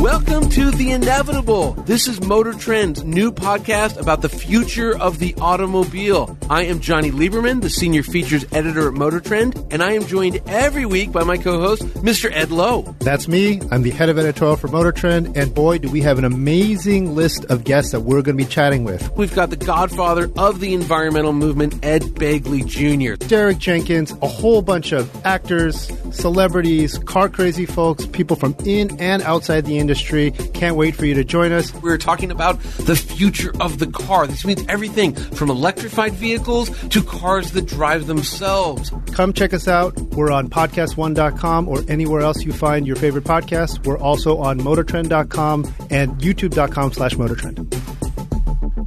Welcome to The Inevitable. This is Motor Trend's new podcast about the future of the automobile. I am Jonny Lieberman, the senior features editor at Motor Trend, and I am joined every week by my co-host, Mr. Ed Loh. That's me. I'm the head of editorial for Motor Trend, and boy, do we have an amazing list of guests that we're going to be chatting with. We've got the godfather of the environmental movement, Ed Begley Jr., Derek Jenkins, a whole bunch of actors, celebrities, car crazy folks, people from in and outside the industry. Can't wait for you to join us. We're talking about the future of the car. This means everything from electrified vehicles to cars that drive themselves. Come check us out. We're on podcast1.com or anywhere else you find your favorite podcasts. We're also on motortrend.com and youtube.com slash motortrend.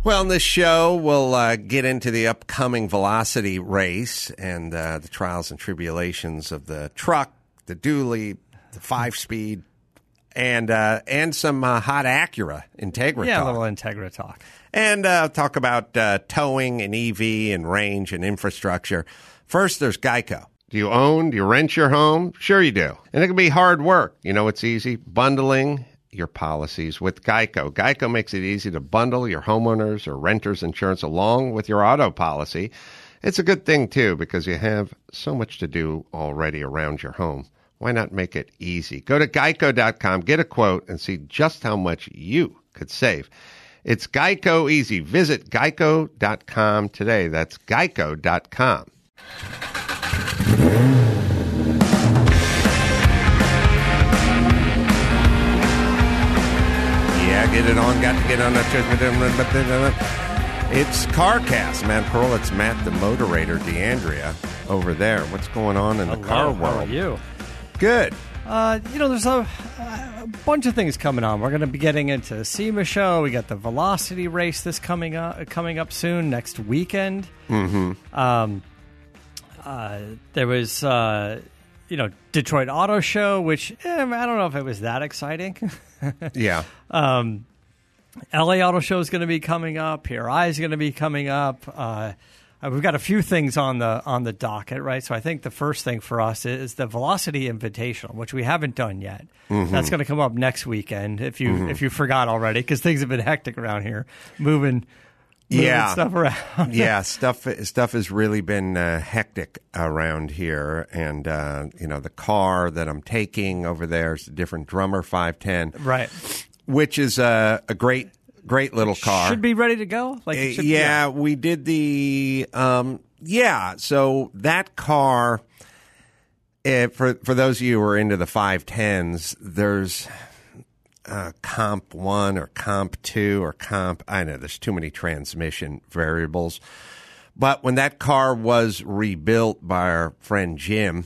Well, in this show, we'll uh, get into the upcoming velocity race and uh, the trials and tribulations of the truck, the dually, the five speed, and uh, and some uh, hot Acura Integra Yeah, talk. a little Integra talk. and uh, talk about uh, towing and EV and range and infrastructure. First, there's Geico. Do you own? Do you rent your home? Sure, you do. And it can be hard work. You know, it's easy bundling your policies with Geico. Geico makes it easy to bundle your homeowners or renters insurance along with your auto policy. It's a good thing, too, because you have so much to do already around your home. Why not make it easy? Go to geico.com, get a quote, and see just how much you could save. It's Geico Easy. Visit geico.com today. That's geico.com. Yeah, get it on. Got to get on that. It's CarCast, Matt Pearl. It's Matt the Moderator, D'Andrea over there. What's going on in the car world? How are you? Good. Uh, you know, there's a, a bunch of things coming on. We're going to be getting into the SEMA show. We got the Velocity race this coming up coming up soon next weekend. Mm-hmm. Um, uh, there was, uh, you know, Detroit Auto Show, which eh, I don't know if it was that exciting. Yeah. Um, LA Auto Show is going to be coming up. PRI is going to be coming up. Uh, uh, we've got a few things on the on the docket, right? So I think the first thing for us is the Velocity Invitational, which we haven't done yet. That's going to come up next weekend. If you if you forgot already, because things have been hectic around here, moving, moving Yeah. stuff around. yeah, stuff stuff has really been uh, hectic around here, and uh, you know the car that I'm taking over there is a different drummer 510, right. which is a, a great great little car. Should be ready to go. Like Uh, should- yeah, we did the um, yeah. So that car, uh, for for those of you who are into the five tens, there's uh, comp one or comp two or comp. I know there's too many transmission variables, but when that car was rebuilt by our friend Jim,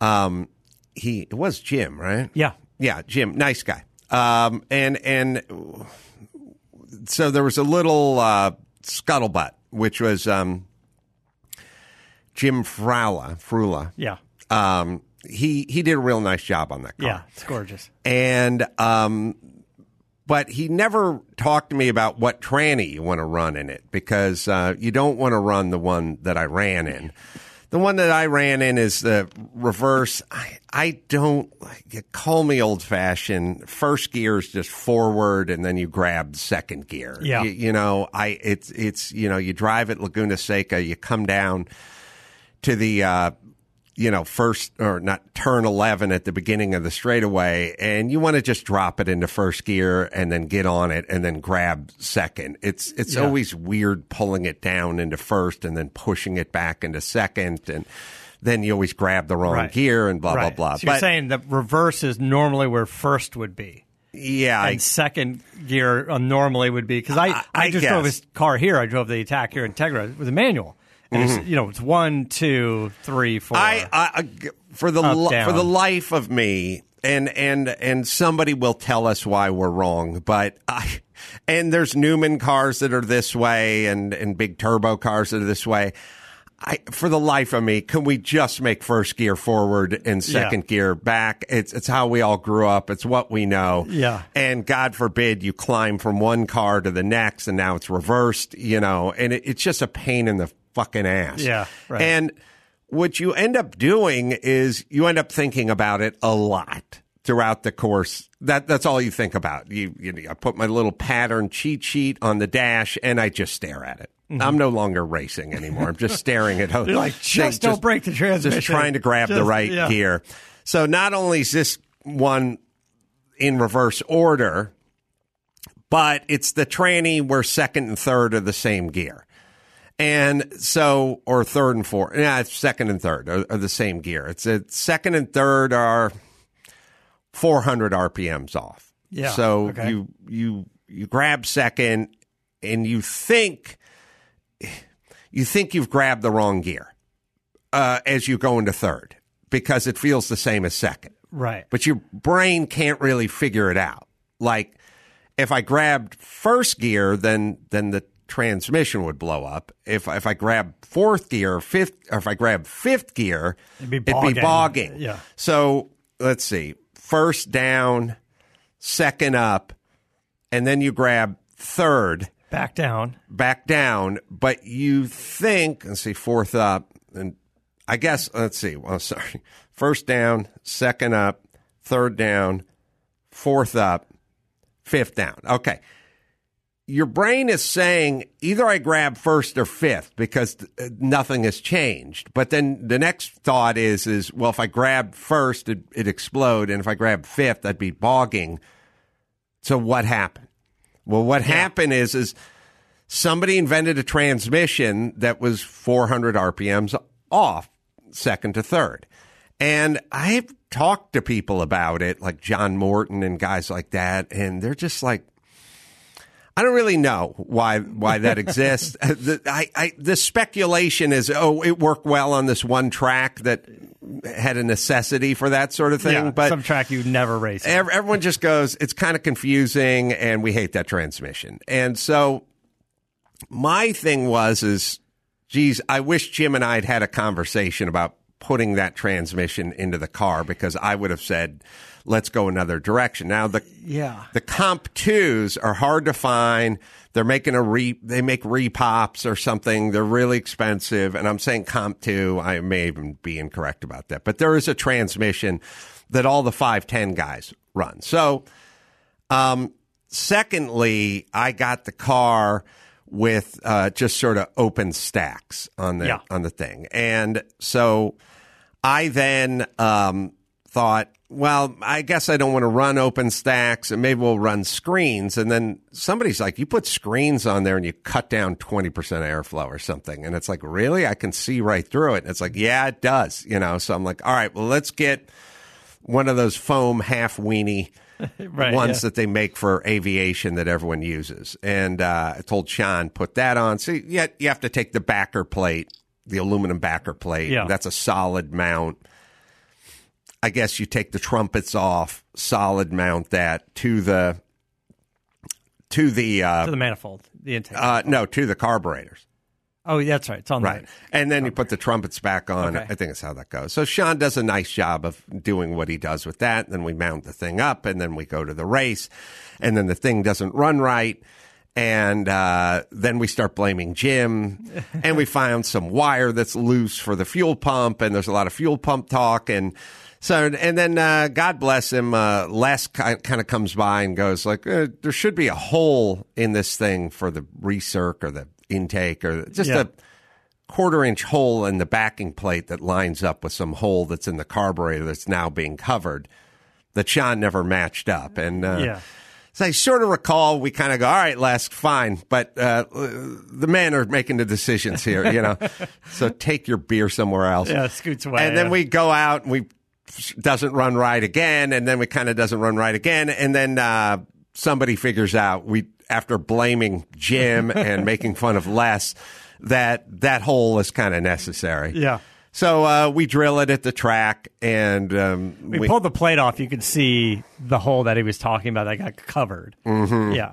um, he it was Jim, right? yeah. Yeah, Jim, nice guy. Um, and and so there was a little uh, scuttlebutt, which was um, Jim Frula. Frula. Yeah. Um, he he did a real nice job on that car. Yeah. It's gorgeous. And um, but he never talked to me about what tranny you want to run in it because uh, you don't want to run the one that I ran in. The one that I ran in is the reverse. I, I don't you call me old fashioned. First gear is just forward, and then you grab second gear. Yeah. you, you know, I it's it's you know you drive at Laguna Seca, you come down to the uh, you know first or not turn 11 at the beginning of the straightaway and you want to just drop it into first gear and then get on it and then grab second it's it's Yeah. always weird pulling it down into first and then pushing it back into second and then you always grab the wrong Right. gear and blah right. blah blah So you're saying that reverse is normally where first would be. yeah I, and second gear uh, normally would be because I, I, I just drove this car here. I drove the Acura Integra with a manual, and it's you know it's one, two, three, four. Mm-hmm. I, I, for the Up, li- for the life of me, and and and somebody will tell us why we're wrong, but I and there's Newman cars that are this way, and and big turbo cars that are this way. I, for the life of me, can we just make first gear forward and second gear back? It's it's how we all grew up. It's what we know. Yeah. And God forbid you climb from one car to the next, and now it's reversed. You know, and it, it's just a pain in the fucking ass. Yeah, right. And what you end up doing is you end up thinking about it a lot throughout the course. That that's all you think about. You, you I put my little pattern cheat sheet on the dash and I just stare at it. I'm no longer racing anymore. I'm just staring at Mm-hmm. You're like, just thing, don't break the transmission. Just trying to grab the right yeah. gear. So not only is this one in reverse order, but it's the tranny where second and third are the same gear. And so, or third and fourth, yeah, it's second and third are, are the same gear. It's a second and third are 400 RPMs off. Yeah, So okay. you you you grab second, and you think you think you've grabbed the wrong gear uh, as you go into third because it feels the same as second Right. but your brain can't really figure it out. Like if I grabbed first gear, then then the transmission would blow up. If if I grab fourth gear, or fifth, or if I grab fifth gear, It'd be it'd bogging. be bogging. Yeah. So let's see, first down, second up, and then you grab third Back down. back down, but you think, let's see, fourth up, and I guess, let's see, well, sorry, first down, second up, third down, fourth up, fifth down. Okay. Your brain is saying either I grab first or fifth because uh, nothing has changed. But then the next thought is, is well, if I grab first, it, it explode, and if I grab fifth, I'd be bogging. So what happened? Well, what happened is, is somebody invented a transmission that was 400 RPMs off second to third. And I've talked to people about it, like John Morton and guys like that, and they're just like, I don't really know why why that exists. the, I, I, the speculation is, oh, it worked well on this one track that had a necessity for that sort of thing. yeah. but some track you never race. Ev- everyone just goes, it's kind of confusing and we hate that transmission. And so my thing was, is, geez, I wish Jim and I had had a conversation about putting that transmission into the car because I would have said, let's go another direction. Now, the, Yeah. the comp twos are hard to find. They're making a re, they make repops or something. They're really expensive. And I'm saying comp two. I may even be incorrect about that, but there is a transmission that all the 510 guys run. So, um, secondly, I got the car with, uh, just sort of open stacks on the, Yeah. on the thing. And so I then, um, thought, well, I guess I don't want to run open stacks and maybe we'll run screens. And then somebody's like, you put screens on there and you cut down 20% airflow or something. And it's like, really? I can see right through it. And it's like, yeah, it does, you know? So I'm like, all right, well, let's get one of those foam half weenie Right, ones yeah. that they make for aviation that everyone uses. And uh, I told Sean, put that on. So you, you have to take the backer plate, the aluminum backer plate. Yeah. That's a solid mount. I guess you take the trumpets off, solid mount that to the to the uh, to the manifold, the intake. uh, no to the carburetors. oh, that's right. It's on Right. And then you put the trumpets back on. Okay. I think that's how that goes. So Sean does a nice job of doing what he does with that. Then we mount the thing up and then we go to the race and then the thing doesn't run right. And uh, then we start blaming Jim, and we found some wire that's loose for the fuel pump, and there's a lot of fuel pump talk, and so and then uh, God bless him, uh, Les kind of comes by and goes like, uh, "There should be a hole in this thing for the recirc or the intake or just Yeah. a quarter inch hole in the backing plate that lines up with some hole that's in the carburetor that's now being covered that Sean never matched up. And uh, Yeah. so I sort of recall we kind of go, all right, Les, fine, but uh, the men are making the decisions here, you know. so take your beer somewhere else. Yeah, scoots away, And then yeah. we go out and we doesn't run right again, and then we kind of doesn't run right again, and then uh, somebody figures out we after blaming Jim and making fun of Les that that hole is kind of necessary. Yeah. So uh, we drill it at the track, and um, we, pulled the plate off. You could see the hole that he was talking about that got covered. Mm-hmm. Yeah.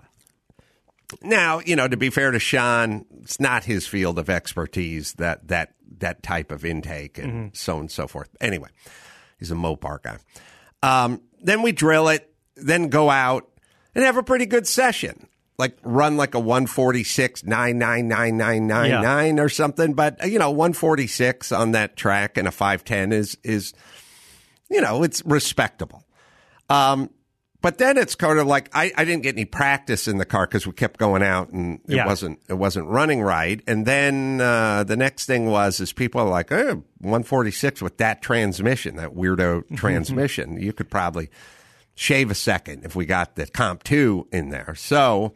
Now, you know, to be fair to Sean, it's not his field of expertise that that that type of intake and so on and so forth. Anyway, he's a Mopar guy. Um, then we drill it, then go out and have a pretty good session. Like run like a 146 99999 or something, but uh, you know, 146 on that track and a 510 is is you know, it's respectable. Um, but then it's kind of like I, I didn't get any practice in the car because we kept going out and it Yeah. wasn't it wasn't running right. And then uh, the next thing was is people are like, oh, 146 with that transmission, that weirdo transmission. You could probably shave a second if we got the Comp Two in there. So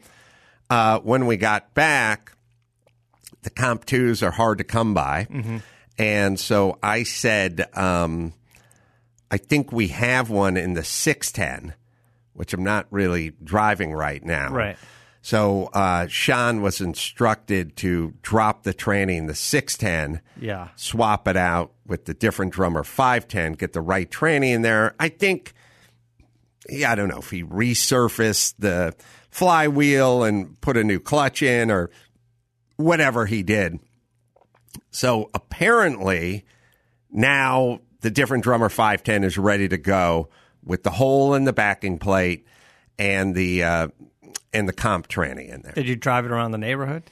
uh, when we got back, the Comp Twos are hard to come by, and so I said. Um, I think we have one in the 610, which I'm not really driving right now. Right. So uh, Sean was instructed to drop the tranny in the 610, Yeah. swap it out with the different drummer 510, get the right tranny in there. I think, yeah, I don't know if he resurfaced the flywheel and put a new clutch in or whatever he did. So apparently now the different drummer 510 is ready to go with the hole in the backing plate and the uh, and the comp tranny in there. Did you drive it around the neighborhood?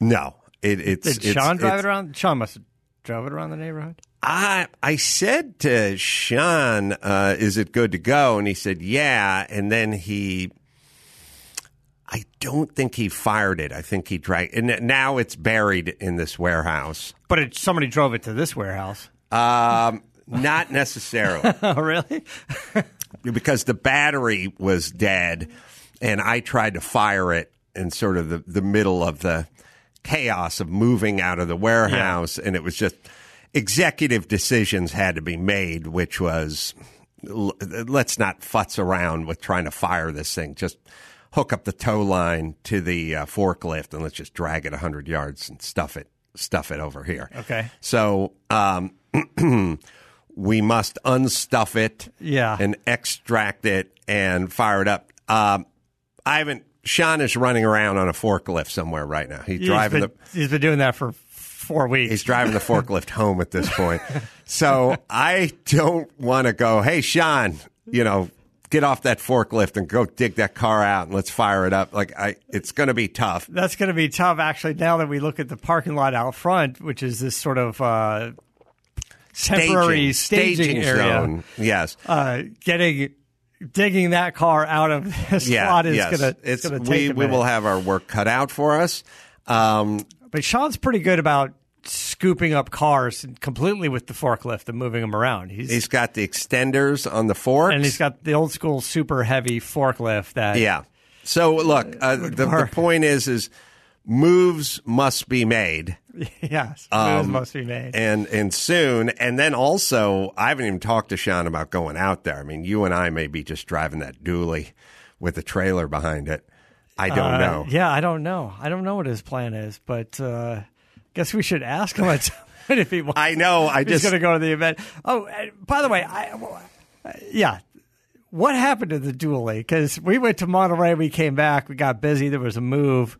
No, it, it's Did it's- Sean drive it around? Sean must have drove it around the neighborhood. I I said to Sean, uh, "Is it good to go?" And he said, "Yeah." And then he, I don't think he fired it. I think he dragged, and now it's buried in this warehouse. But it, somebody drove it to this warehouse. Um, not necessarily. Oh, really? because the battery was dead and I tried to fire it in sort of the, the middle of the chaos of moving out of the warehouse and it was just executive decisions had to be made which was l- let's not futz around with trying to fire this thing just hook up the tow line to the uh, forklift and let's just drag it 100 yards and stuff it stuff it over here Okay. so um, we must unstuff it Yeah. and extract it and fire it up. Um, I haven't. Sean is running around on a forklift somewhere right now. He's He's driving been, the. he's been doing that for four weeks. He's driving the forklift home at this point. So I don't want to go, hey, Sean, you know, get off that forklift and go dig that car out and let's fire it up. Like, I, it's going to be tough. That's going to be tough, actually. Now that we look at the parking lot out front, which is this sort of uh, temporary staging, area, zone. Yes. uh, getting digging that car out of this Yeah. slot is yes. going to It's going to we, we will have our work cut out for us. Um, But Sean's pretty good about scooping up cars completely with the forklift and moving them around. He's, he's got the extenders on the fork, and he's got the old school super heavy forklift that Yeah. So look, uh, the, the point is, is moves must be made, yes Um, must be made. and and soon. And then also, I haven't even talked to Sean about going out there. I mean, you and I may be just driving that dually with a trailer behind it. I don't Uh, know. Yeah, I don't know. I don't know what his plan is, but uh, guess we should ask him if he wants. I know. I just going to go to the event. Oh, by the way, I uh, yeah. What happened to the dually? Because we went to Monterey, we came back, we got busy. There was a move.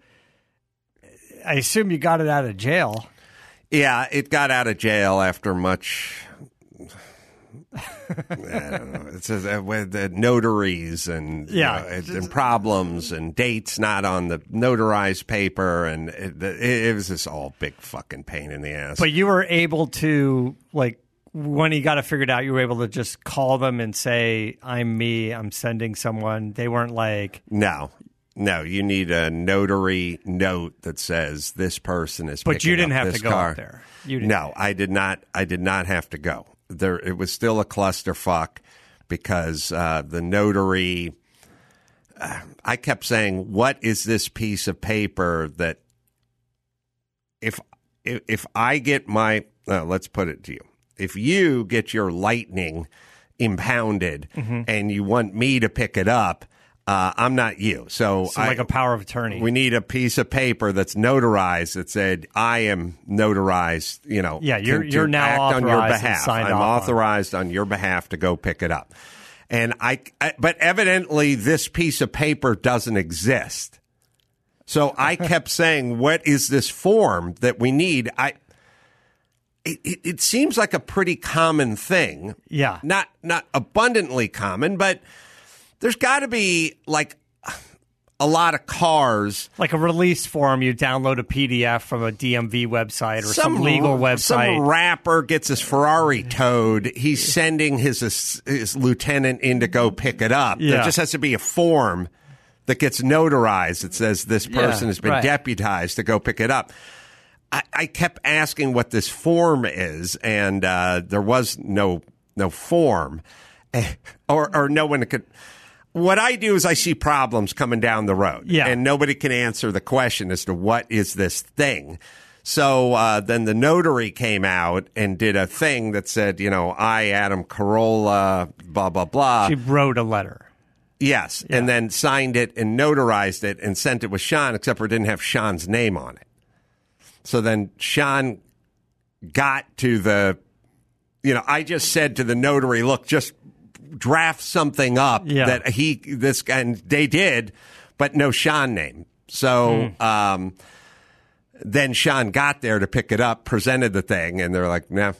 I assume you got it out of jail. yeah, it got out of jail after much. I don't know. It's uh, with the notaries and you Yeah. know, and, and problems and dates not on the notarized paper and it, it, it was just all big fucking pain in the ass. But you were able to like when he got it figured out, you were able to just call them and say, "I'm me. I'm sending someone." They weren't like, No, no, you need a notary note that says this person is. But you didn't up have to go car. up there. You didn't. No, I did not. I did not have to go. There, it was still a clusterfuck because uh, the notary. uh, I kept saying, "What is this piece of paper that if if, if I get my uh, let's put it to you, if you get your lightning impounded Mm-hmm. and you want me to pick it up, uh, I'm not you. So, So I, like a power of attorney. we need a piece of paper that's notarized that said I am notarized. You know, Yeah, you're- to- you're to now act on your authorized behalf. I'm off on. authorized on your behalf to go pick it up. And I, I, but evidently this piece of paper doesn't exist. So I kept saying, "What is this form that we need?" I. It, it, it seems like a pretty common thing. Yeah. Not not abundantly common, but there's got to be like a lot of cars. Like a release form, you download a PDF from a DMV website or some, legal website. Some rapper gets his Ferrari towed. He's sending his his lieutenant in to go pick it up. There just has to be a form that gets notarized that says this person Yeah, has been right. deputized to go pick it up. I, I kept asking what this form is, and uh, there was no no form, or or no one could. What I do is I see problems coming down the road, Yeah. and nobody can answer the question as to what is this thing. So uh, then the notary came out and did a thing that said, you know, I Adam Carolla, blah blah blah. She wrote a letter. Yes, and then signed it and notarized it and sent it with Sean, except for it didn't have Sean's name on it. So then Sean got to the, you know, I just said to the notary, look, just draft something up Yeah. that he, this and they did, but no Sean name. So, um, then Sean got there to pick it up, presented the thing, and they're like, nah,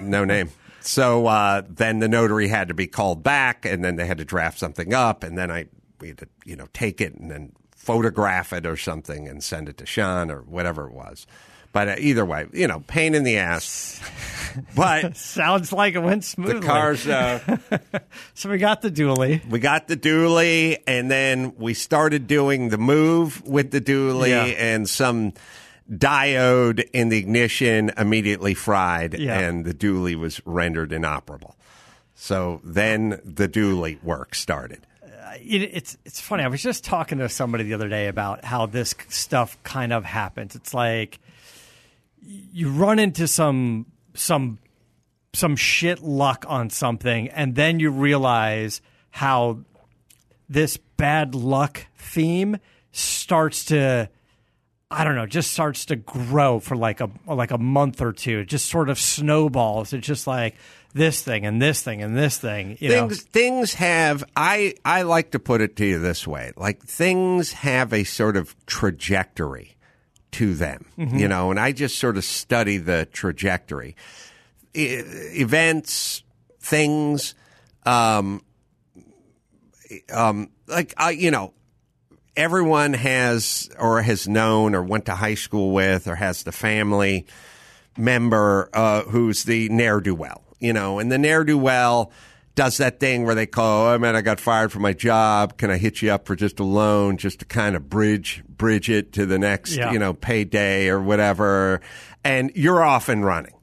no name. So uh, then the notary had to be called back, and then they had to draft something up, and then I we had to you know take it and then photograph it or something and send it to Sean or whatever it was. But uh, either way, you know, pain in the ass. But Sounds like it went smoothly. the cars. Uh, So we got the dually. we got the dually, and then we started doing the move with the dually, Yeah. and some diode in the ignition immediately fried, Yeah. and the dually was rendered inoperable. So then the dually work started. it, it's it's funny. I was just talking to somebody the other day about how this stuff kind of happens. It's like you run into some some some shit luck on something, and then you realize how this bad luck theme starts to I don't know, just starts to grow for like a like a month or two. It just sort of snowballs. It's just like this thing and this thing and this thing. You know, things things have I I like to put it to you this way. Like things have a sort of trajectory to them, you know, and I just sort of study the trajectory. E- events, things um um like I you know, everyone has or has known or went to high school with or has the family member uh, who's the ne'er do well, you know, and the ne'er do well does that thing where they call, oh man, I got fired from my job. Can I hit you up for just a loan, just to kind of bridge bridge it to the next, Yeah. you know, payday or whatever, and you're off and running.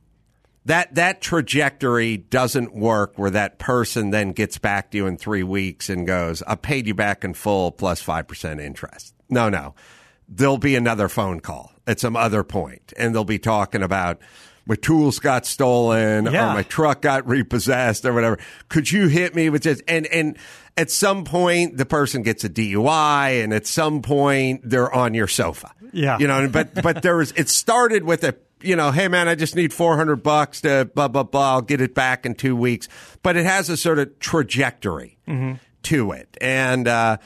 That that trajectory doesn't work where that person then gets back to you in three weeks and goes, I paid you back in full plus five percent interest. No, no. There'll be another phone call at some other point, and they'll be talking about my tools got stolen Yeah. or my truck got repossessed or whatever. Could you hit me with this? And and at some point the person gets a DUI, and at some point they're on your sofa. Yeah. you know. But but there was it started with a you know, hey man, I just need four hundred bucks to blah blah blah. I'll get it back in two weeks. But it has a sort of trajectory to it, and. uh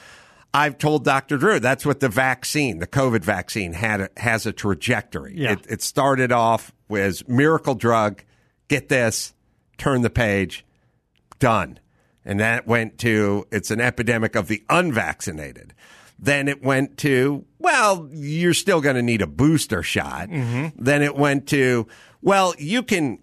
I've told Dr. Drew that's what the vaccine, the COVID vaccine, had a, has a trajectory. Yeah. It, it started off with miracle drug. Get this, turn the page, done. And that went to it's an epidemic of the unvaccinated. Then it went to, well, you're still going to need a booster shot. Mm-hmm. Then it went to, well, you can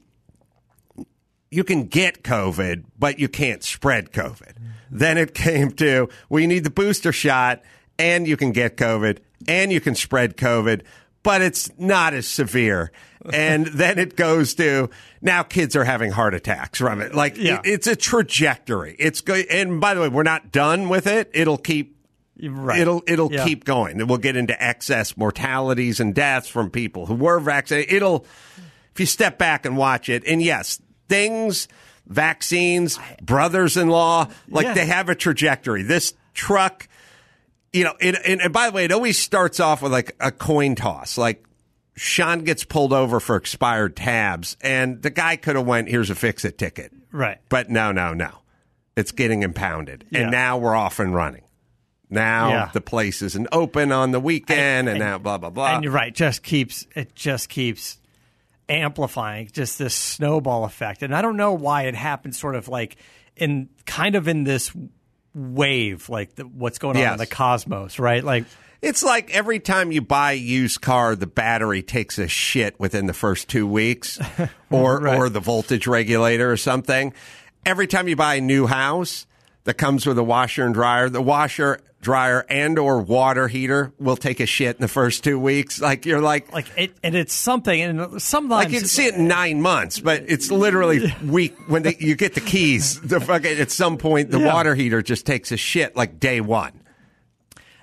you can get COVID, but you can't spread COVID. Mm-hmm. Then it came to, well, you need the booster shot and you can get COVID and you can spread COVID, but it's not as severe. And then it goes to now kids are having heart attacks from it. Like Yeah. it- it's a trajectory. It's go- and by the way, we're not done with it. It'll keep Right. It'll it'll Yeah. keep going. We'll get into excess mortalities and deaths from people who were vaccinated. It'll if you step back and watch it, and yes, things, vaccines, brothers-in-law, like Yeah. they have a trajectory. This truck, you know, it, and, and by the way, it always starts off with like a coin toss. Like Sean gets pulled over for expired tabs, and the guy could have went, "Here's a fix-it ticket." Right. But no, no, no. It's getting impounded. Yeah. And now we're off and running. Now Yeah. the place isn't open on the weekend and, now blah blah blah. and you're right. Just keeps it just keeps amplifying just this snowball effect, and I don't know why it happens. Sort of like in kind of in this wave, like the, what's going on Yes. in the cosmos, right? Like It's like every time you buy a used car, the battery takes a shit within the first two weeks, or Right. or the voltage regulator or something. Every time you buy a new house that comes with a washer and dryer, the washer, dryer, and or water heater will take a shit in the first two weeks. Like you're like. like it, and it's something, and sometimes Like you can see it in nine months, but it's literally week when they, you get the keys. The fucking, at some point, the Yeah. water heater just takes a shit like day one.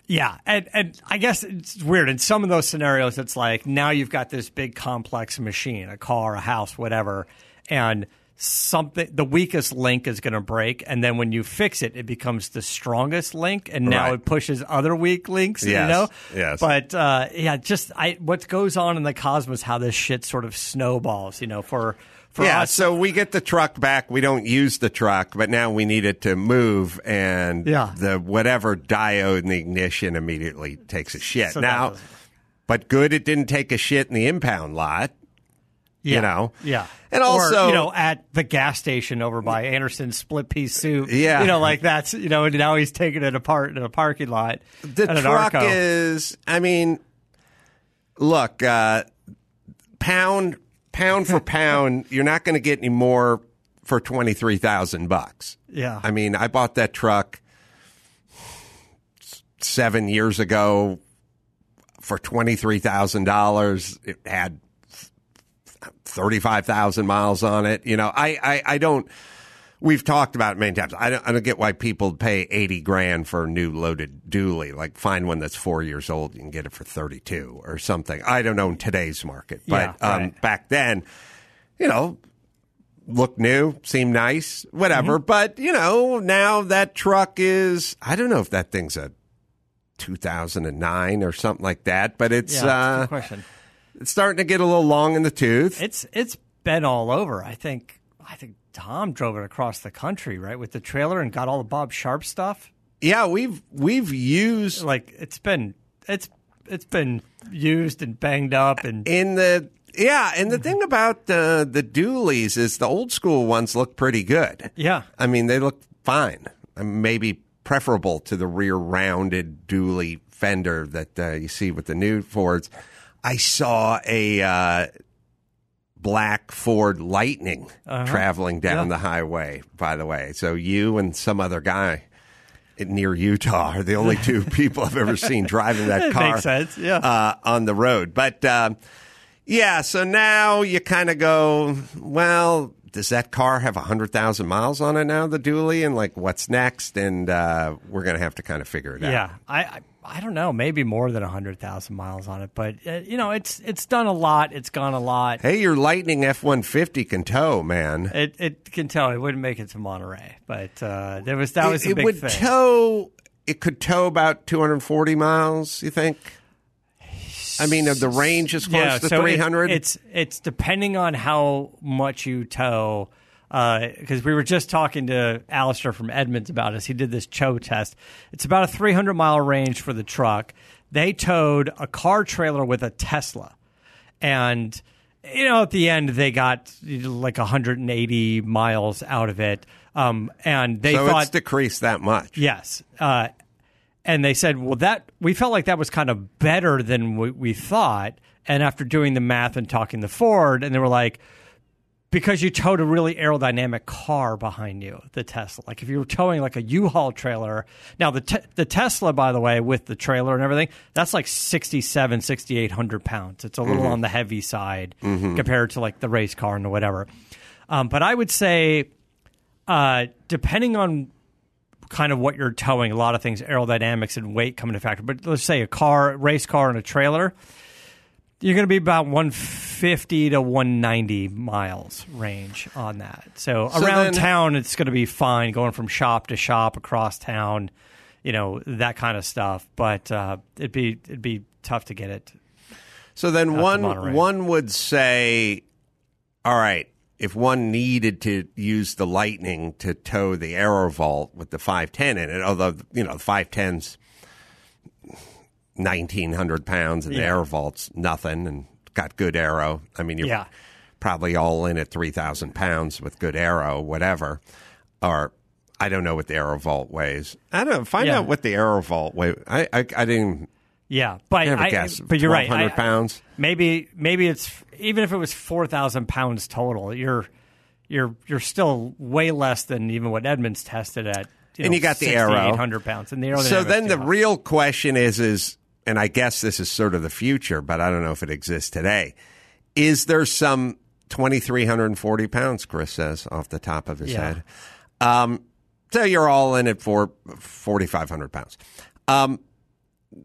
Yeah, and and I guess it's weird. In some of those scenarios, it's like now you've got this big complex machine, a car, a house, whatever, and something the weakest link is going to break, and then when you fix it, it becomes the strongest link, and now Right. it pushes other weak links. Yes, You know, yes. But uh, yeah, just I what goes on in the cosmos, how this shit sort of snowballs. You know, for for yeah, us, so we get the truck back. We don't use the truck, but now we need it to move, and Yeah. the whatever diode in the ignition immediately takes a shit. So now, but good, it didn't take a shit in the impound lot. Yeah, you know. yeah, And Or, also- you know, at the gas station over by Andersen's split pea soup, Yeah. you know, like that's you know, and now he's taking it apart in a parking lot. The truck is, I mean, look, uh, pound pound for pound, you're not going to get any more for twenty three thousand bucks. Yeah. I mean, I bought that truck seven years ago for twenty three thousand dollars. It had thirty five thousand miles on it. You know, I, I, I don't. We've talked about it many times. I don't, I don't get why people pay eighty grand for a new loaded dually. Like, find one that's four years old, you can get it for thirty two or something. I don't know in today's market, but Yeah, um, back then, you know, looked new, seemed nice, whatever. But you know, now that truck is I don't know if that thing's a 2009 or something like that, but it's Yeah, uh, question. It's starting to get a little long in the tooth. It's it's been all over. I think I think Tom drove it across the country, right, with the trailer and got all the Bob Sharp stuff. yeah, we've we've used Like it's been it's it's been used and banged up and in the yeah, and the thing about the the dualies is the old school ones look pretty good. yeah. I mean, they look fine. Uh, Maybe preferable to the rear rounded dually fender that uh, you see with the new Fords. I saw a uh, black Ford Lightning traveling down Uh-huh. Yeah. the highway. By the way, so you and some other guy near Utah are the only two people I've ever seen driving that car makes sense, yeah. uh, on the road. But um, yeah, so now you kind of go, well, does that car have 100,000 miles on it now, the dually? And like, what's next? And uh, we're going to have to kind of figure it out. Yeah, I, I I don't know, maybe more than hundred thousand miles on it, but uh, you know, it's it's done a lot. It's gone a lot. Hey, your Lightning F 150 can tow, man. It it can tell it wouldn't make it to Monterey, but uh, there was that was it, a big it would thing. tow, it could tow about 240 miles, you think? I mean, the range is close to so it- 300. it's it's depending on how much you tow. Because we were just talking to Alistair from Edmunds about this. He did this Cho test. It's about a 300 mile range for the truck. They towed a car trailer with a Tesla, and you know at the end they got like 180 miles out of it. Um, and they so thought it's decreased that much. Yes. Uh, and they said, well, that we felt like that was kind of better than we, we thought. And after doing the math and talking to Ford, and they were like, because you towed a really aerodynamic car behind you, the Tesla. Like if you were towing like a U-Haul trailer. Now the te- the Tesla, by the way, with the trailer and everything, that's like 67, 6,800 pounds. It's a little on the heavy side compared to like the race car and whatever. Um, but I would say, uh, depending on kind of what you're towing. A lot of things, aerodynamics and weight come into factor. But let's say a car, race car, and a trailer, you're going to be about 150 to 190 miles range on that. So, So around then- town, it's going to be fine going from shop to shop across town. You know that kind of stuff, but uh, it'd be it'd be tough to get it. So then one one would say, all right, if one needed to use the Lightning to tow the AeroVault with the 510 in it, although you know the 510's 1900 pounds and the Yeah. AeroVault's nothing and got good Arrow. I mean, you're Yeah. probably all in at 3000 pounds with good Arrow, whatever, or I don't know what the AeroVault weighs. I don't know. Find Yeah. out what the AeroVault weighs. I, I, I didn't Yeah, but I, guess. but you're right. Hundred pounds. Maybe maybe it's even if it was four thousand pounds total, you're you're you're still way less than even what Edmunds tested at. You And know, you got the Aero. eight hundred pounds, and the aerodynamics So then the real question is is and I guess this is sort of the future, but I don't know if it exists today. Is there some 2340 pounds Chris says off the top of his Yeah. head. Um so you're all in it for 4500 pounds. Um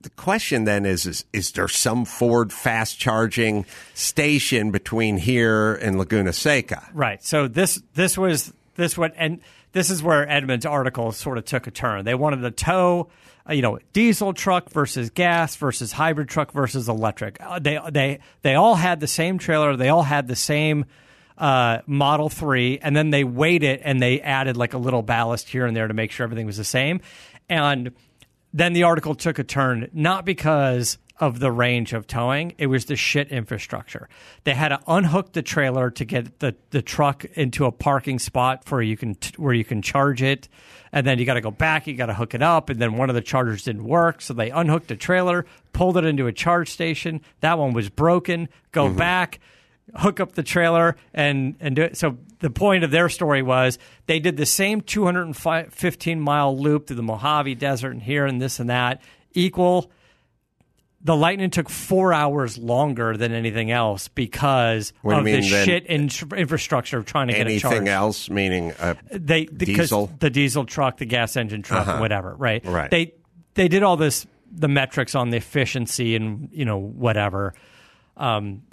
the question then is, is is there some Ford fast charging station between here and Laguna Seca? Right. So this this was this what and this is where Edmunds' article sort of took a turn. They wanted to tow, uh, you know, diesel truck versus gas versus hybrid truck versus electric. Uh, they they they all had the same trailer. They all had the same uh, Model Three, and then they weighed it and they added like a little ballast here and there to make sure everything was the same. And then the article took a turn, not because of the range of towing, it was the shit infrastructure. They had to unhook the trailer to get the, the truck into a parking spot where you can where you can charge it, and then you got to go back, you got to hook it up, and then one of the chargers didn't work, so they unhooked the trailer, pulled it into a charge station. That one was broken. Go mm-hmm. back hook up the trailer and and do it. So the point of their story was they did the same 215 mile loop through the Mojave Desert and here and this and that equal. The Lightning took four hours longer than anything else because What do you of the mean then? shit in, infrastructure of trying to get it Anything else? Meaning, uh, They because Diesel? Uh-huh. the diesel truck, the gas engine truck, whatever. Right. Right. They they did all this the metrics on the efficiency and you know whatever Um,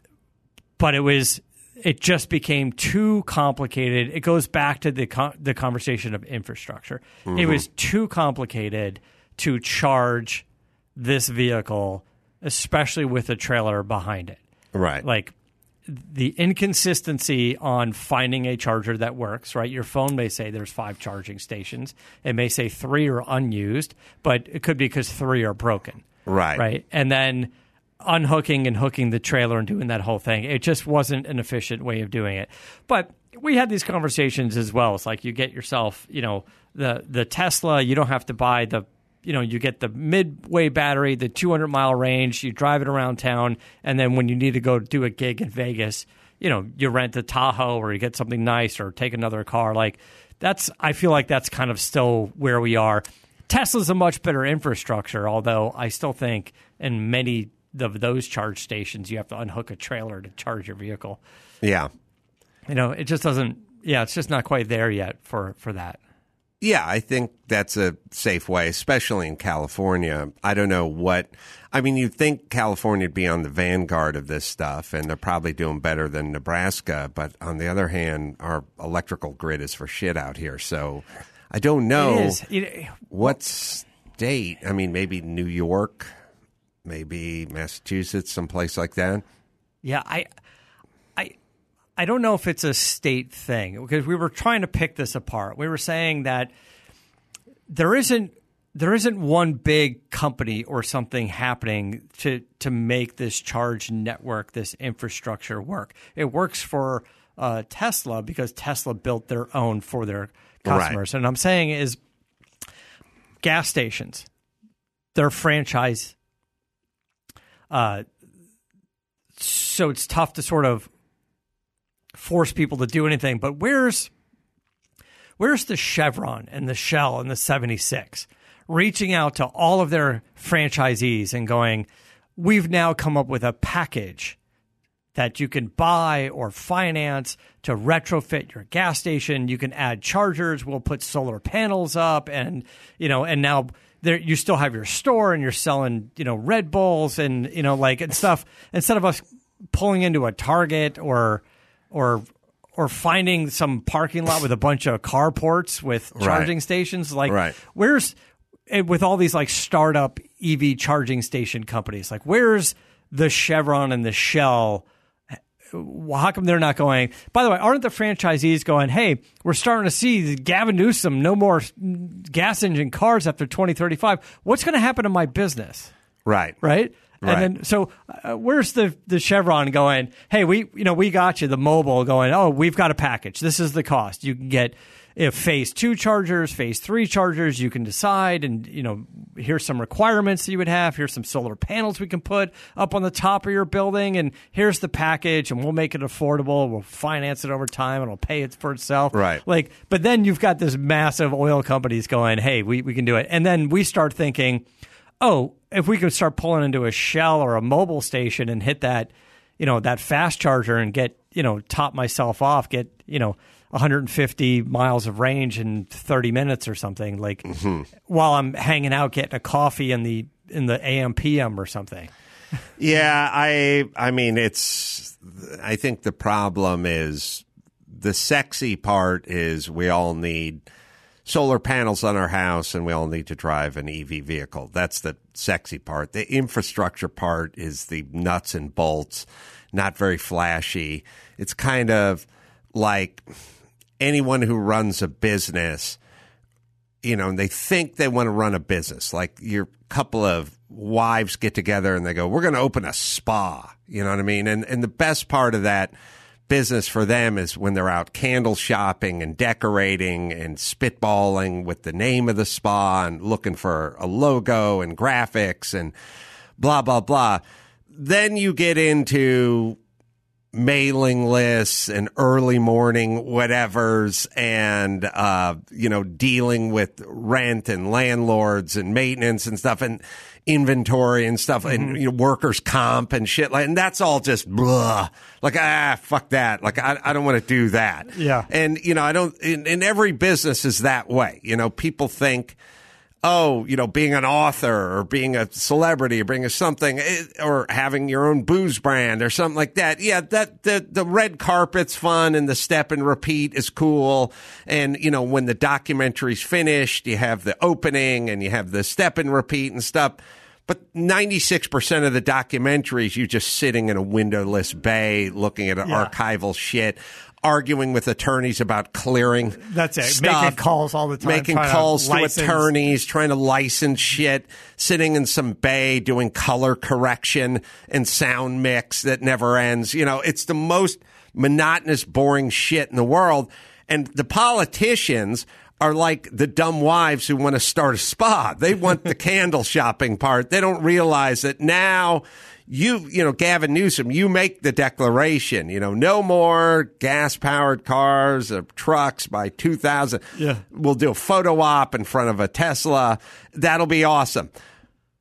but it was it just became too complicated. It goes back to the con- the conversation of infrastructure. Mm-hmm. It was too complicated to charge this vehicle, especially with a trailer behind it. right? Like the inconsistency on finding a charger that works, right? Your phone may say there's five charging stations. It may say three are unused, but it could be because three are broken right. right? And then unhooking and hooking the trailer and doing that whole thing. It just wasn't an efficient way of doing it. But we had these conversations as well. It's like you get yourself, you know, the the Tesla. You don't have to buy the, you know, you get the midway battery, the 200 mile range. You drive it around town, and then when you need to go do a gig in Vegas, you know, you rent a Tahoe or you get something nice or take another car. Like that's, I feel like that's kind of still where we are. Tesla's a much better infrastructure, although I still think in many of those charge stations you have to unhook a trailer to charge your vehicle. Yeah. You know, it just doesn't. Yeah, it's just not quite there yet for for that. Yeah, I think that's a safe way, especially in California. I don't know what. I mean, you'd think California would be on the vanguard of this stuff, and they're probably doing better than Nebraska. But on the other hand, our electrical grid is for shit out here. So I don't know It is. It- what state. I mean, maybe New York, maybe Massachusetts, someplace like that. Yeah, I, I, I don't know if it's a state thing because we were trying to pick this apart. We were saying that there isn't there isn't one big company or something happening to to make this charge network, this infrastructure work. It works for uh, Tesla because Tesla built their own for their customers. And I'm saying is gas stations, they're franchise. Uh, so it's tough to sort of force people to do anything. But where's where's the Chevron and the Shell and the 76 reaching out to all of their franchisees and going, we've now come up with a package that you can buy or finance to retrofit your gas station. You can add chargers. We'll put solar panels up, and you know, and now there you still have your store, and you're selling you know Red Bulls and you know like and stuff. Instead of us pulling into a Target or or or finding some parking lot with a bunch of carports with charging stations, like Right. where's eh, with all these like startup EV charging station companies, like where's the Chevron and the Shell? How come they're not going? By the way, aren't the franchisees going? Hey, we're starting to see Gavin Newsom no more gas engine cars after 2035. What's going to happen to my business? Right. right? Right. And then so uh, where's the the Chevron going? Hey, we you know we got you the mobile going. Oh, we've got a package. This is the cost. You can get if phase two chargers, phase three chargers, you can decide and, you know, here's some requirements that you would have. Here's some solar panels we can put up on the top of your building. And here's the package and we'll make it affordable. We'll finance it over time and it'll pay it for itself. Right. Like, but then you've got this massive oil companies going, hey, we, we can do it. And then we start thinking, oh, if we could start pulling into a Shell or a Mobil station and hit that, you know, that fast charger and get, you know, top myself off, get, you know, 150 miles of range in 30 minutes or something like mm-hmm. while I'm hanging out getting a coffee in the in the AM PM or something. Yeah, I I mean it's I think the problem is the sexy part is we all need solar panels on our house and we all need to drive an EV vehicle. That's the sexy part. The infrastructure part is the nuts and bolts, not very flashy. It's kind of like anyone who runs a business you know, and they think they want to run a business. Like your couple of wives get together and they go, "We're going to open a spa." You know what I mean? And and the best part of that business for them is when they're out candle shopping and decorating and spitballing with the name of the spa and looking for a logo and graphics and blah blah blah. Then you get into mailing lists and early morning whatevers and uh, you know dealing with rent and landlords and maintenance and stuff and inventory and stuff and you know, workers comp and shit like and that's all just blah. Like ah fuck that. Like I, I don't want to do that. Yeah. and you know I don't in, in every business is that way. You know people think oh, you know, being an author or being a celebrity or being a something eh, or having your own booze brand or something like that. Yeah, that the the red carpet's fun and the step and repeat is cool. And you know, when the documentary's finished, you have the opening and you have the step and repeat and stuff. But 96% of the documentaries, you're just sitting in a windowless bay looking at Yeah. archival shit, arguing with attorneys about clearing That's it. stuff, Making calls all the time, Making trying to calls to, attorneys, trying to license shit, sitting in some bay doing color correction and sound mix that never ends. You know, it's the most monotonous, boring shit in the world. And the politicians are like the dumb wives who want to start a spa. They want the candle shopping part. They don't realize that now you, you know, Gavin Newsom, you make the declaration, you know, no more gas powered cars or trucks by 2000. Yeah. We'll do a photo op in front of a Tesla. That'll be awesome.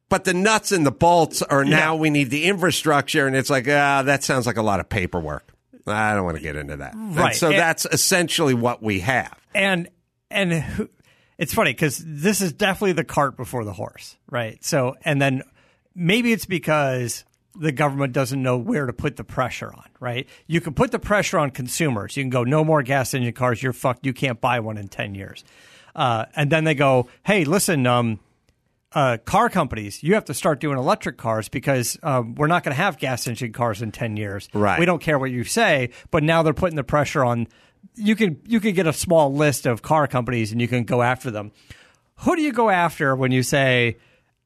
But the nuts and the bolts are now we need the infrastructure. And it's like, ah, that sounds like a lot of paperwork. I don't want to get into that. And Right. so And- that's essentially what we have. and and who, it's funny because this is definitely the cart before the horse, right? So, and then maybe it's because the government doesn't know where to put the pressure on, right? You can put the pressure on consumers. You can go, no more gas engine cars. You're fucked. You can't buy one in ten years. Uh, and then they go, hey, listen, um, uh, car companies, you have to start doing electric cars because um, we're not going to have gas engine cars in 10 years. Right. We don't care what you say, but now they're putting the pressure on. You can you can get a small list of car companies and you can go after them. Who do you go after when you say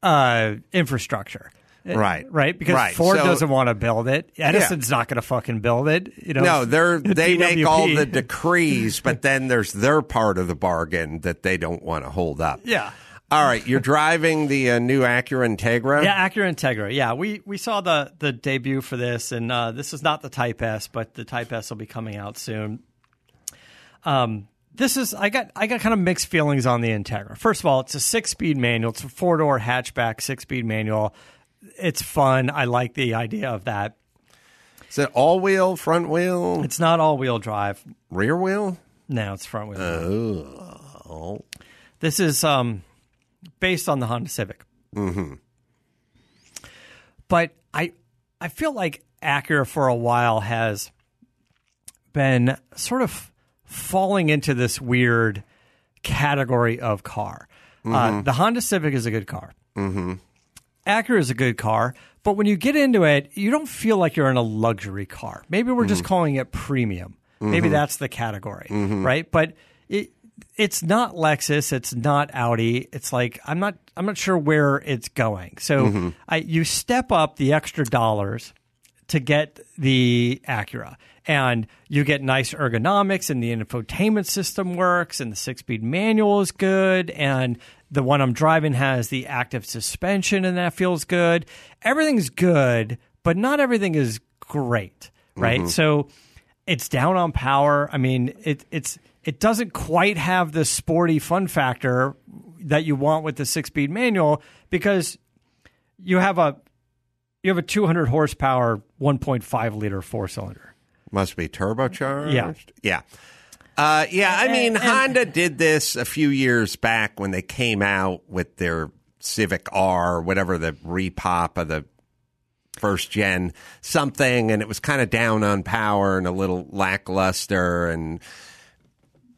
uh, infrastructure? Right. Right, because Right. Ford So- doesn't want to build it. Edison's not going to fucking build it. You know, No, they're they make all the decrees, but then there's their part of the bargain that they don't want to hold up. Yeah. All right, you're driving the uh, new Acura Integra. Yeah, Acura Integra. Yeah, we we saw the the debut for this, and uh, this is not the Type S, but the Type S will be coming out soon. Um, this is I got I got kind of mixed feelings on the Integra. First of all, it's a six speed manual. It's a four door hatchback six speed manual. It's fun. I like the idea of that. Is it all wheel, front wheel, It's not all wheel drive. rear wheel? No, it's front wheel. Oh, This is um, based on the Honda Civic. Mm-hmm. But I I feel like Acura for a while has been sort of falling into this weird category of car. Mm-hmm. Uh, the Honda Civic is a good car. Mm-hmm. Acura is a good car, but when you get into it, you don't feel like you're in a luxury car. Maybe we're Mm-hmm. just calling it premium. Maybe that's the category, right? But it, it's not Lexus, it's not Audi. It's like I'm not I'm not sure where it's going. So Mm-hmm. I you step up the extra dollars to get the Acura. And you get nice ergonomics, and the infotainment system works, and the six speed manual is good, and the one I'm driving has the active suspension, and that feels good. Everything's good, but not everything is great, right? Mm-hmm. So it's down on power. I mean, it, it's it doesn't quite have the sporty fun factor that you want with the six speed manual because you have a you have a 200 horsepower 1.5 liter four cylinder. Must be turbocharged. Yeah. Yeah. Uh, yeah, I mean, Honda did this a few years back when they came out with their Civic R, whatever the repop of the first gen something, and it was kind of down on power and a little lackluster. And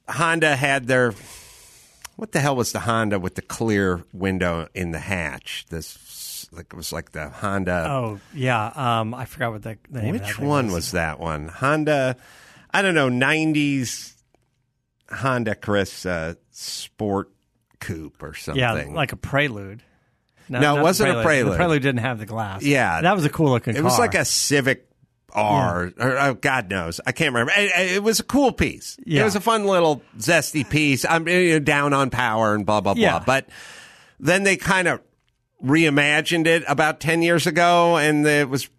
Honda had their what the hell was the Honda with the clear window in the hatch? This like it was like the Honda. Oh yeah, um, I forgot what the, the name of that Which thing one was. was that one? Honda, I don't know, 90s Honda Chris uh, Sport Coupe or something. Yeah, like a Prelude. No, it wasn't a Prelude. The Prelude didn't have the glass. Yeah. that was a cool looking. Car. It was like a Civic R, or oh, God knows, I can't remember. It, it was a cool piece. It was a fun little zesty piece. I'm you know, down on power and blah blah blah. But then they kind of reimagined it about ten years ago, and it was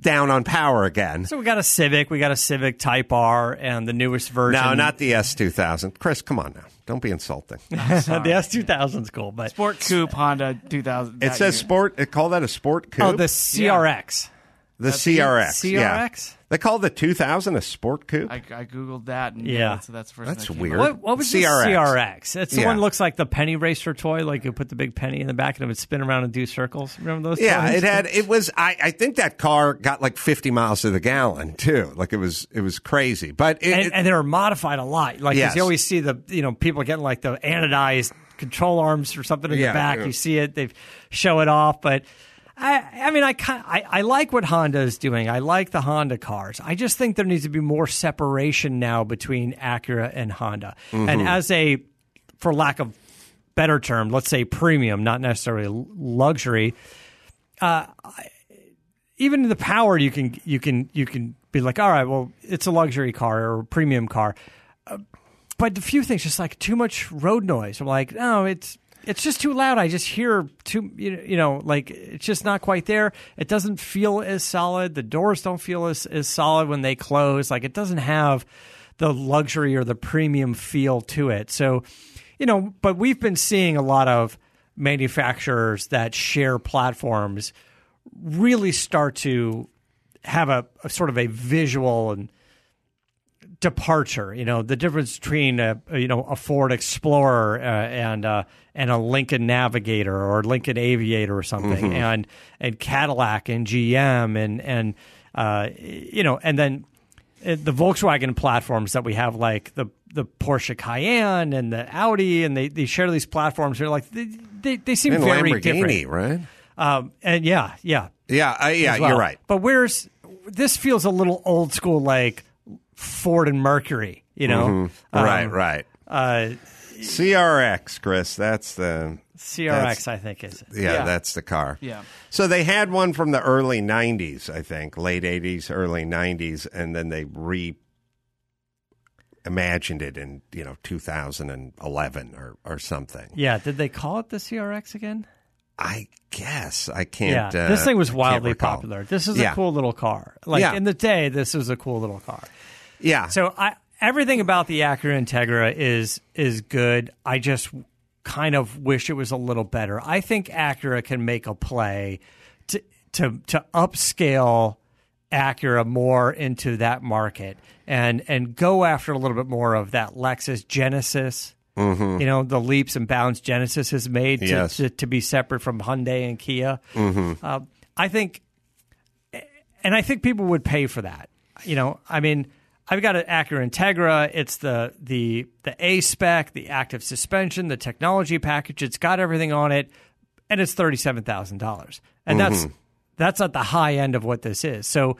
down on power again. So we got a Civic, we got a Civic Type R, and the newest version. No, not the S2000. Chris, come on now. Don't be insulting. the S2000 is cool, but Sport Coupe Honda 2000. It says year. sport. They call that a sport coupe. oh, the CRX. The CRX. Yeah. CRX? They call the 2000 a sport coupe. I, I googled that. And Yeah. so that's the first. That's that weird. What, what was CRX. the CRX? It's the Yeah. one that looks like the penny racer toy. Like you put the big penny in the back and it would spin around and do circles. Remember those? yeah, toys? it had. It was. I, I think that car got like 50 miles to the gallon too. Like it was. It was crazy. But it, and, it- and they were modified a lot. Like Yes. you always see the you know people getting like the anodized control arms or something in Yeah, the back. yeah. You see it, they show it off, but. I, I mean, I, I I like what Honda is doing. I like the Honda cars. I just think there needs to be more separation now between Acura and Honda. Mm-hmm. And as a, for lack of better term, let's say premium, not necessarily luxury. Uh, I- even in the power, you can you can you can be like, all right, well, it's a luxury car or a premium car but a few things just like too much road noise. I'm like, no, it's it's just too loud. I just hear too you know, like it's just not quite there. It doesn't feel as solid. The doors don't feel as as solid when they close. Like it doesn't have the luxury or the premium feel to it. So, you know, but we've been seeing a lot of manufacturers that share platforms really start to have a, a sort of a visual and departure. You know, the difference between a you know a Ford Explorer uh, and uh, and a Lincoln Navigator or Lincoln Aviator or something, and and Cadillac and GM and and uh, you know, and then uh, the Volkswagen platforms that we have, like the the Porsche Cayenne and the Audi, and they, they share these platforms. They're like they they, they seem and very different. right? Um, and yeah, yeah, Yeah, I, yeah, well. you're right. But where's this feels a little old school, like Ford and Mercury. You know, Um, right, right. Uh, CRX, Chris. That's the CRX, That's- I think is. yeah, Yeah. that's the car. Yeah. So they had one from the early '90s, I think, late '80s, early '90s, and then they re imagined it in you know 2011 or or something. Yeah, did they call it the CRX again? I guess I can't. yeah, uh, this thing was wildly popular. This is Yeah. a cool little car. Like Yeah. in the day, this was a cool little car. Yeah. So I everything about the Acura Integra is is good. I just kind of wish it was a little better. I think Acura can make a play to to to upscale Acura more into that market and and go after a little bit more of that Lexus Genesis. You know the leaps and bounds Genesis has made to, Yes. to, to be separate from Hyundai and Kia. Uh, I think and I think people would pay for that. You know, I mean, I've got an Acura Integra. It's the the the A spec, the active suspension, the technology package. It's got everything on it, and it's thirty seven thousand dollars, and that's mm-hmm. that's at the high end of what this is. So,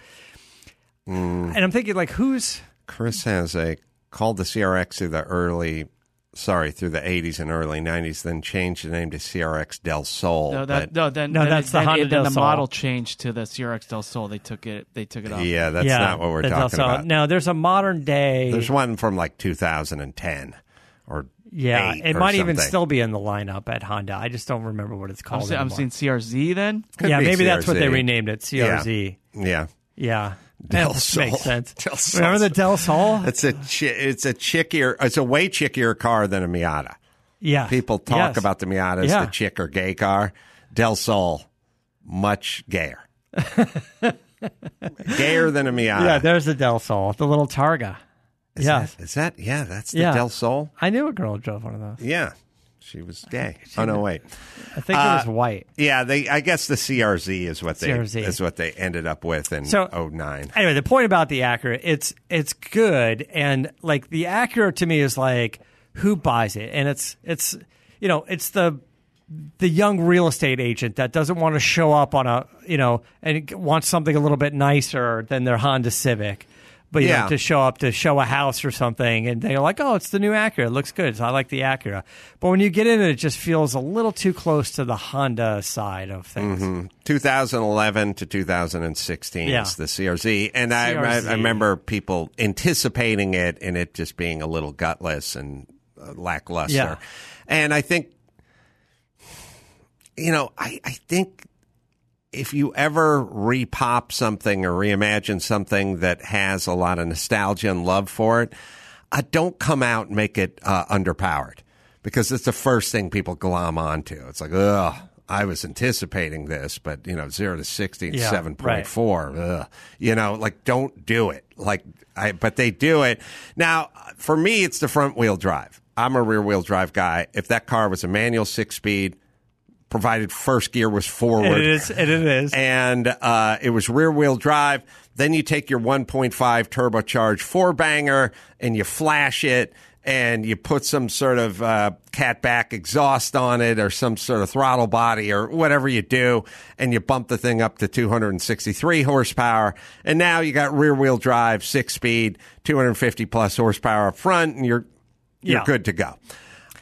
mm. and I'm thinking like, who's Chris has a called the CRX to the early sorry, through the 80s and early 90s, then changed the name to CRX Del Sol. No, that, but- no, then, No, then that's it- the Honda it- then Del the Sol. model changed to the CRX Del Sol. They took it. They took it off. yeah, that's yeah, not what we're that's talking also, about. No, there's a modern day. There's one from like 2010 or yeah, eight it or might even still be in the lineup at Honda. I just don't remember what it's I'm, called. I'm seeing CRZ then. Could yeah, be maybe that's what they renamed it. CRZ. Yeah. Yeah, Del Sol. makes sense. Del Sol. Remember the Del Sol? It's a chi- it's a chickier it's a way chickier car than a Miata. Yeah, People talk Yes. about the Miata as Yeah. the chick or gay car. Del Sol, much gayer. gayer than a Miata. Yeah, there's the Del Sol, the little Targa. is yeah, that, is that yeah? That's the Yeah. Del Sol. I knew a girl who drove one of those. Yeah, she was gay. Oh no, wait. I think it Uh, was white. Yeah, they. I guess the CRZ is what they CRZ. is what they ended up with in So- 09. Anyway, the point about the Acura, it's it's good, and like the Acura to me is like who buys it, and it's it's you know it's the the young real estate agent that doesn't want to show up on a you know and wants something a little bit nicer than their Honda Civic. But you Yeah. know, to show up to show a house or something, and they're like, "Oh, it's the new Acura. It looks good. So I like the Acura." But when you get in it, it just feels a little too close to the Honda side of things. 2011 to 2016 Yeah. is the CRZ, and I, I, CRZ. I remember people anticipating it and it just being a little gutless and uh, lackluster. Yeah. And I think, you know, I, I think if you ever repop something or reimagine something that has a lot of nostalgia and love for it, uh, don't come out and make it uh, underpowered because it's the first thing people glom onto. It's like, ugh, I was anticipating this, but you know, zero to sixty and Yeah, seven point four. Ugh. You know, like don't do it. Like, I, but they do it now. For me, it's the front wheel drive. I'm a rear wheel drive guy. If that car was a manual six speed, provided first gear was forward, it is. And it is. and uh, it was rear wheel drive. Then you take your 1.5 turbocharged four banger and you flash it and you put some sort of uh, catback exhaust on it or some sort of throttle body or whatever you do, and you bump the thing up to 263 horsepower. And now you got rear wheel drive, six speed, 250 plus horsepower up front, and you're you're Yeah. good to go.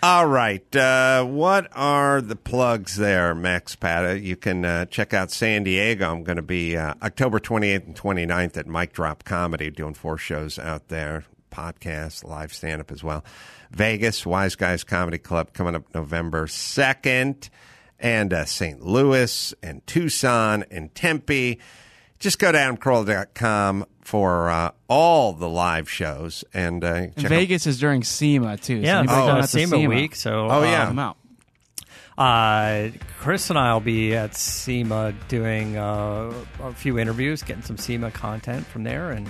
All right. Uh, what are the plugs there, Max Pata? You can uh, check out San Diego. I'm going to be uh, October 28th and 29th at Mic Drop Comedy, doing four shows out there, podcast, live stand up as well. Vegas, Wise Guys Comedy Club coming up November 2nd, and uh, St. Louis, and Tucson, and Tempe. Just go to adamcarolla.com for uh, all the live shows and uh, check And out- Vegas is during SEMA too. Yeah, so Oh. going out SEMA week, so Oh, yeah. come out. Uh, Chris and I will be at SEMA doing uh, a few interviews, getting some SEMA content from there, and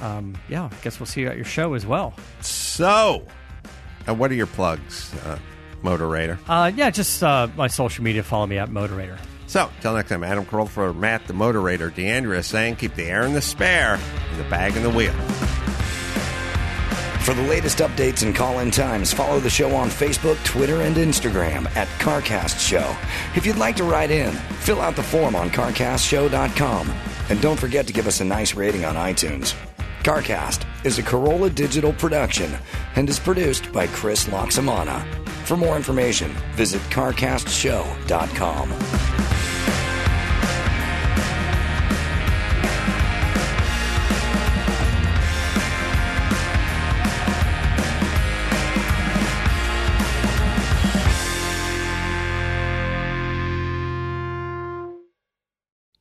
um, yeah, I guess we'll see you at your show as well. So, uh, what are your plugs, uh, Motorator? Uh, yeah, just uh, my social media. Follow me at Motorator. So, till next time, Adam Carolla for Matt the Motorator, D'Andrea saying, keep the air in the spare and the bag in the wheel. For the latest updates and call in times, follow the show on Facebook, Twitter, and Instagram at CarCast Show. If you'd like to write in, fill out the form on CarCastShow.com. And don't forget to give us a nice rating on iTunes. CarCast is a Carolla digital production and is produced by Chris Laxamana. For more information, visit CarCastShow.com.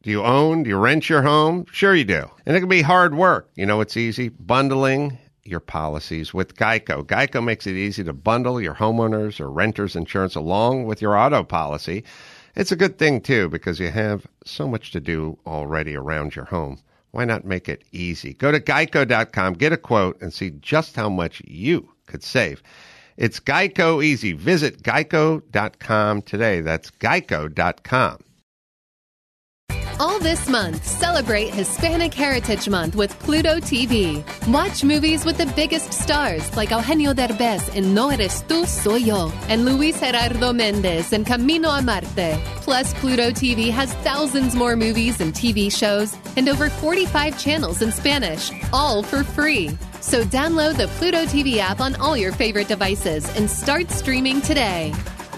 Do you own? Do you rent your home? Sure, you do. And it can be hard work. You know, it's easy bundling your policies with Geico. Geico makes it easy to bundle your homeowners or renters insurance along with your auto policy. It's a good thing, too, because you have so much to do already around your home. Why not make it easy? Go to geico.com, get a quote, and see just how much you could save. It's Geico easy. Visit geico.com today. That's geico.com. All this month, celebrate Hispanic Heritage Month with Pluto TV. Watch movies with the biggest stars like Eugenio Derbez in No Eres Tú, Soy Yo, and Luis Gerardo Mendez in Camino a Marte. Plus, Pluto TV has thousands more movies and TV shows and over 45 channels in Spanish, all for free. So download the Pluto TV app on all your favorite devices and start streaming today.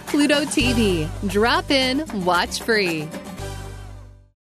Pluto TV. Drop in, watch free.